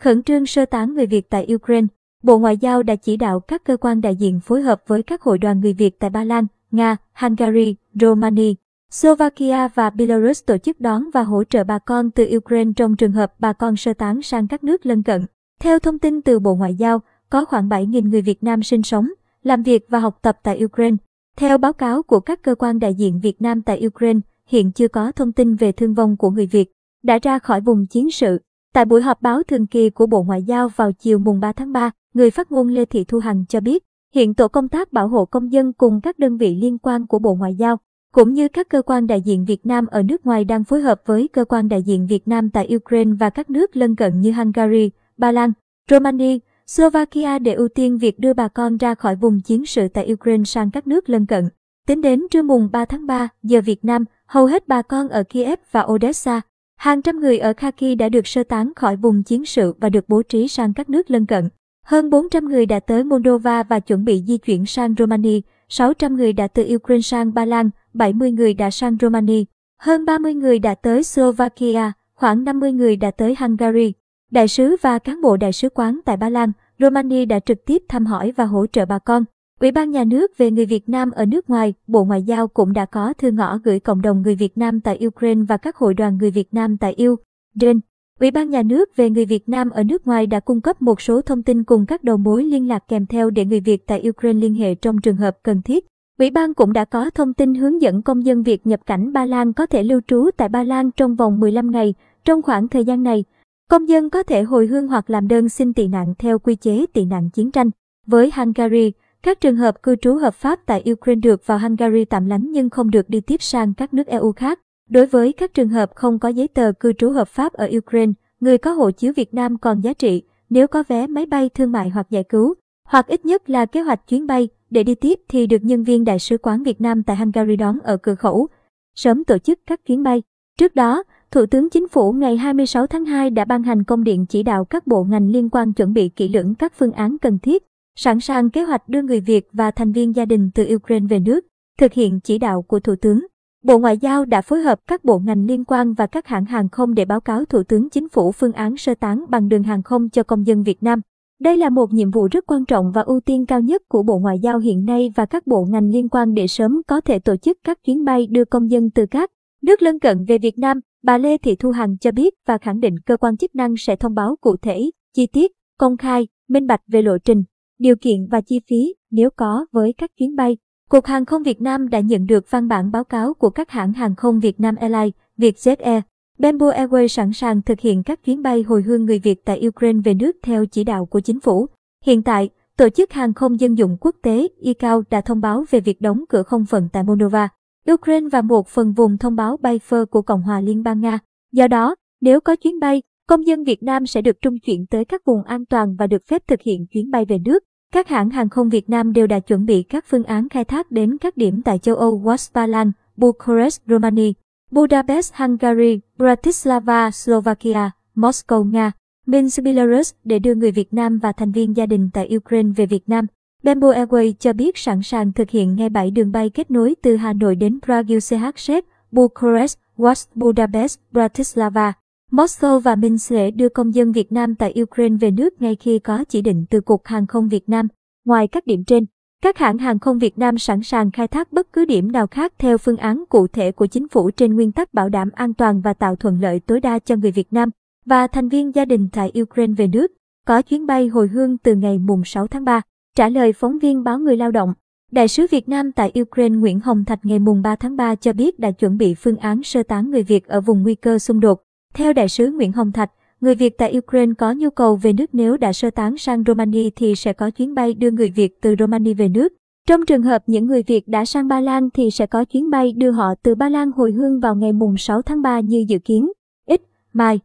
Khẩn trương sơ tán người Việt tại Ukraine, Bộ Ngoại giao đã chỉ đạo các cơ quan đại diện phối hợp với các hội đoàn người Việt tại Ba Lan, Nga, Hungary, Romania, Slovakia và Belarus tổ chức đón và hỗ trợ bà con từ Ukraine trong trường hợp bà con sơ tán sang các nước lân cận. Theo thông tin từ Bộ Ngoại giao, có khoảng 7.000 người Việt Nam sinh sống, làm việc và học tập tại Ukraine. Theo báo cáo của các cơ quan đại diện Việt Nam tại Ukraine, hiện chưa có thông tin về thương vong của người Việt đã ra khỏi vùng chiến sự. Tại buổi họp báo thường kỳ của Bộ Ngoại giao vào chiều mùng 3 tháng 3, người phát ngôn Lê Thị Thu Hằng cho biết, hiện tổ công tác bảo hộ công dân cùng các đơn vị liên quan của Bộ Ngoại giao, cũng như các cơ quan đại diện Việt Nam ở nước ngoài đang phối hợp với cơ quan đại diện Việt Nam tại Ukraine và các nước lân cận như Hungary, Ba Lan, Romania, Slovakia để ưu tiên việc đưa bà con ra khỏi vùng chiến sự tại Ukraine sang các nước lân cận. Tính đến trưa mùng 3 tháng 3 giờ Việt Nam, hầu hết bà con ở Kiev và Odessa, hàng trăm người ở Kharkiv đã được sơ tán khỏi vùng chiến sự và được bố trí sang các nước lân cận. Hơn 400 người đã tới Moldova và chuẩn bị di chuyển sang Romania, 600 người đã từ Ukraine sang Ba Lan, 70 người đã sang Romania, hơn 30 người đã tới Slovakia, khoảng 50 người đã tới Hungary. Đại sứ và cán bộ đại sứ quán tại Ba Lan, Romania đã trực tiếp thăm hỏi và hỗ trợ bà con. Ủy ban nhà nước về người Việt Nam ở nước ngoài, Bộ Ngoại giao cũng đã có thư ngõ gửi cộng đồng người Việt Nam tại Ukraine và các hội đoàn người Việt Nam tại Ukraine. Ủy ban nhà nước về người Việt Nam ở nước ngoài đã cung cấp một số thông tin cùng các đầu mối liên lạc kèm theo để người Việt tại Ukraine liên hệ trong trường hợp cần thiết. Ủy ban cũng đã có thông tin hướng dẫn công dân Việt nhập cảnh Ba Lan có thể lưu trú tại Ba Lan trong vòng 15 ngày. Trong khoảng thời gian này, công dân có thể hồi hương hoặc làm đơn xin tị nạn theo quy chế tị nạn chiến tranh. Với Hungary, các trường hợp cư trú hợp pháp tại Ukraine được vào Hungary tạm lánh nhưng không được đi tiếp sang các nước EU khác. Đối với các trường hợp không có giấy tờ cư trú hợp pháp ở Ukraine, người có hộ chiếu Việt Nam còn giá trị nếu có vé máy bay thương mại hoặc giải cứu, hoặc ít nhất là kế hoạch chuyến bay để đi tiếp thì được nhân viên Đại sứ quán Việt Nam tại Hungary đón ở cửa khẩu, sớm tổ chức các chuyến bay. Trước đó, Thủ tướng Chính phủ ngày 26 tháng 2 đã ban hành công điện chỉ đạo các bộ ngành liên quan chuẩn bị kỹ lưỡng các phương án cần thiết, sẵn sàng kế hoạch đưa người Việt và thành viên gia đình từ Ukraine về nước, thực hiện chỉ đạo của Thủ tướng. Bộ Ngoại giao đã phối hợp các bộ ngành liên quan và các hãng hàng không để báo cáo Thủ tướng Chính phủ phương án sơ tán bằng đường hàng không cho công dân Việt Nam. Đây là một nhiệm vụ rất quan trọng và ưu tiên cao nhất của Bộ Ngoại giao hiện nay và các bộ ngành liên quan để sớm có thể tổ chức các chuyến bay đưa công dân từ các nước lân cận về Việt Nam. Bà Lê Thị Thu Hằng cho biết và khẳng định cơ quan chức năng sẽ thông báo cụ thể, chi tiết, công khai, minh bạch về lộ trình, điều kiện và chi phí nếu có với các chuyến bay. Cục Hàng không Việt Nam đã nhận được văn bản báo cáo của các hãng hàng không Việt Nam Airlines, Vietjet Air, Bamboo Airways sẵn sàng thực hiện các chuyến bay hồi hương người Việt tại Ukraine về nước theo chỉ đạo của chính phủ. Hiện tại, Tổ chức Hàng không Dân dụng Quốc tế ICAO đã thông báo về việc đóng cửa không phận tại Moldova, Ukraine và một phần vùng thông báo bay phơ của Cộng hòa Liên bang Nga. Do đó, nếu có chuyến bay, công dân Việt Nam sẽ được trung chuyển tới các vùng an toàn và được phép thực hiện chuyến bay về nước. Các hãng hàng không Việt Nam đều đã chuẩn bị các phương án khai thác đến các điểm tại châu Âu Warsaw, Bucharest, Romania, Budapest, Hungary, Bratislava, Slovakia, Moscow, Nga, Minsk, Belarus để đưa người Việt Nam và thành viên gia đình tại Ukraine về Việt Nam. Bamboo Airways cho biết sẵn sàng thực hiện ngay 7 đường bay kết nối từ Hà Nội đến Prague, CHZ, Bucharest, Warsaw, Budapest, Bratislava, Moscow và Minsk sẽ đưa công dân Việt Nam tại Ukraine về nước ngay khi có chỉ định từ Cục Hàng không Việt Nam. Ngoài các điểm trên, các hãng hàng không Việt Nam sẵn sàng khai thác bất cứ điểm nào khác theo phương án cụ thể của chính phủ trên nguyên tắc bảo đảm an toàn và tạo thuận lợi tối đa cho người Việt Nam và thành viên gia đình tại Ukraine về nước. Có chuyến bay hồi hương từ ngày mùng 6 tháng 3. Trả lời phóng viên báo Người Lao động, Đại sứ Việt Nam tại Ukraine Nguyễn Hồng Thạch ngày mùng 3 tháng 3 cho biết đã chuẩn bị phương án sơ tán người Việt ở vùng nguy cơ xung đột. Theo đại sứ Nguyễn Hồng Thạch, người Việt tại Ukraine có nhu cầu về nước nếu đã sơ tán sang Romania thì sẽ có chuyến bay đưa người Việt từ Romania về nước. Trong trường hợp những người Việt đã sang Ba Lan thì sẽ có chuyến bay đưa họ từ Ba Lan hồi hương vào ngày mùng 6 tháng 3 như dự kiến. Ít, mai.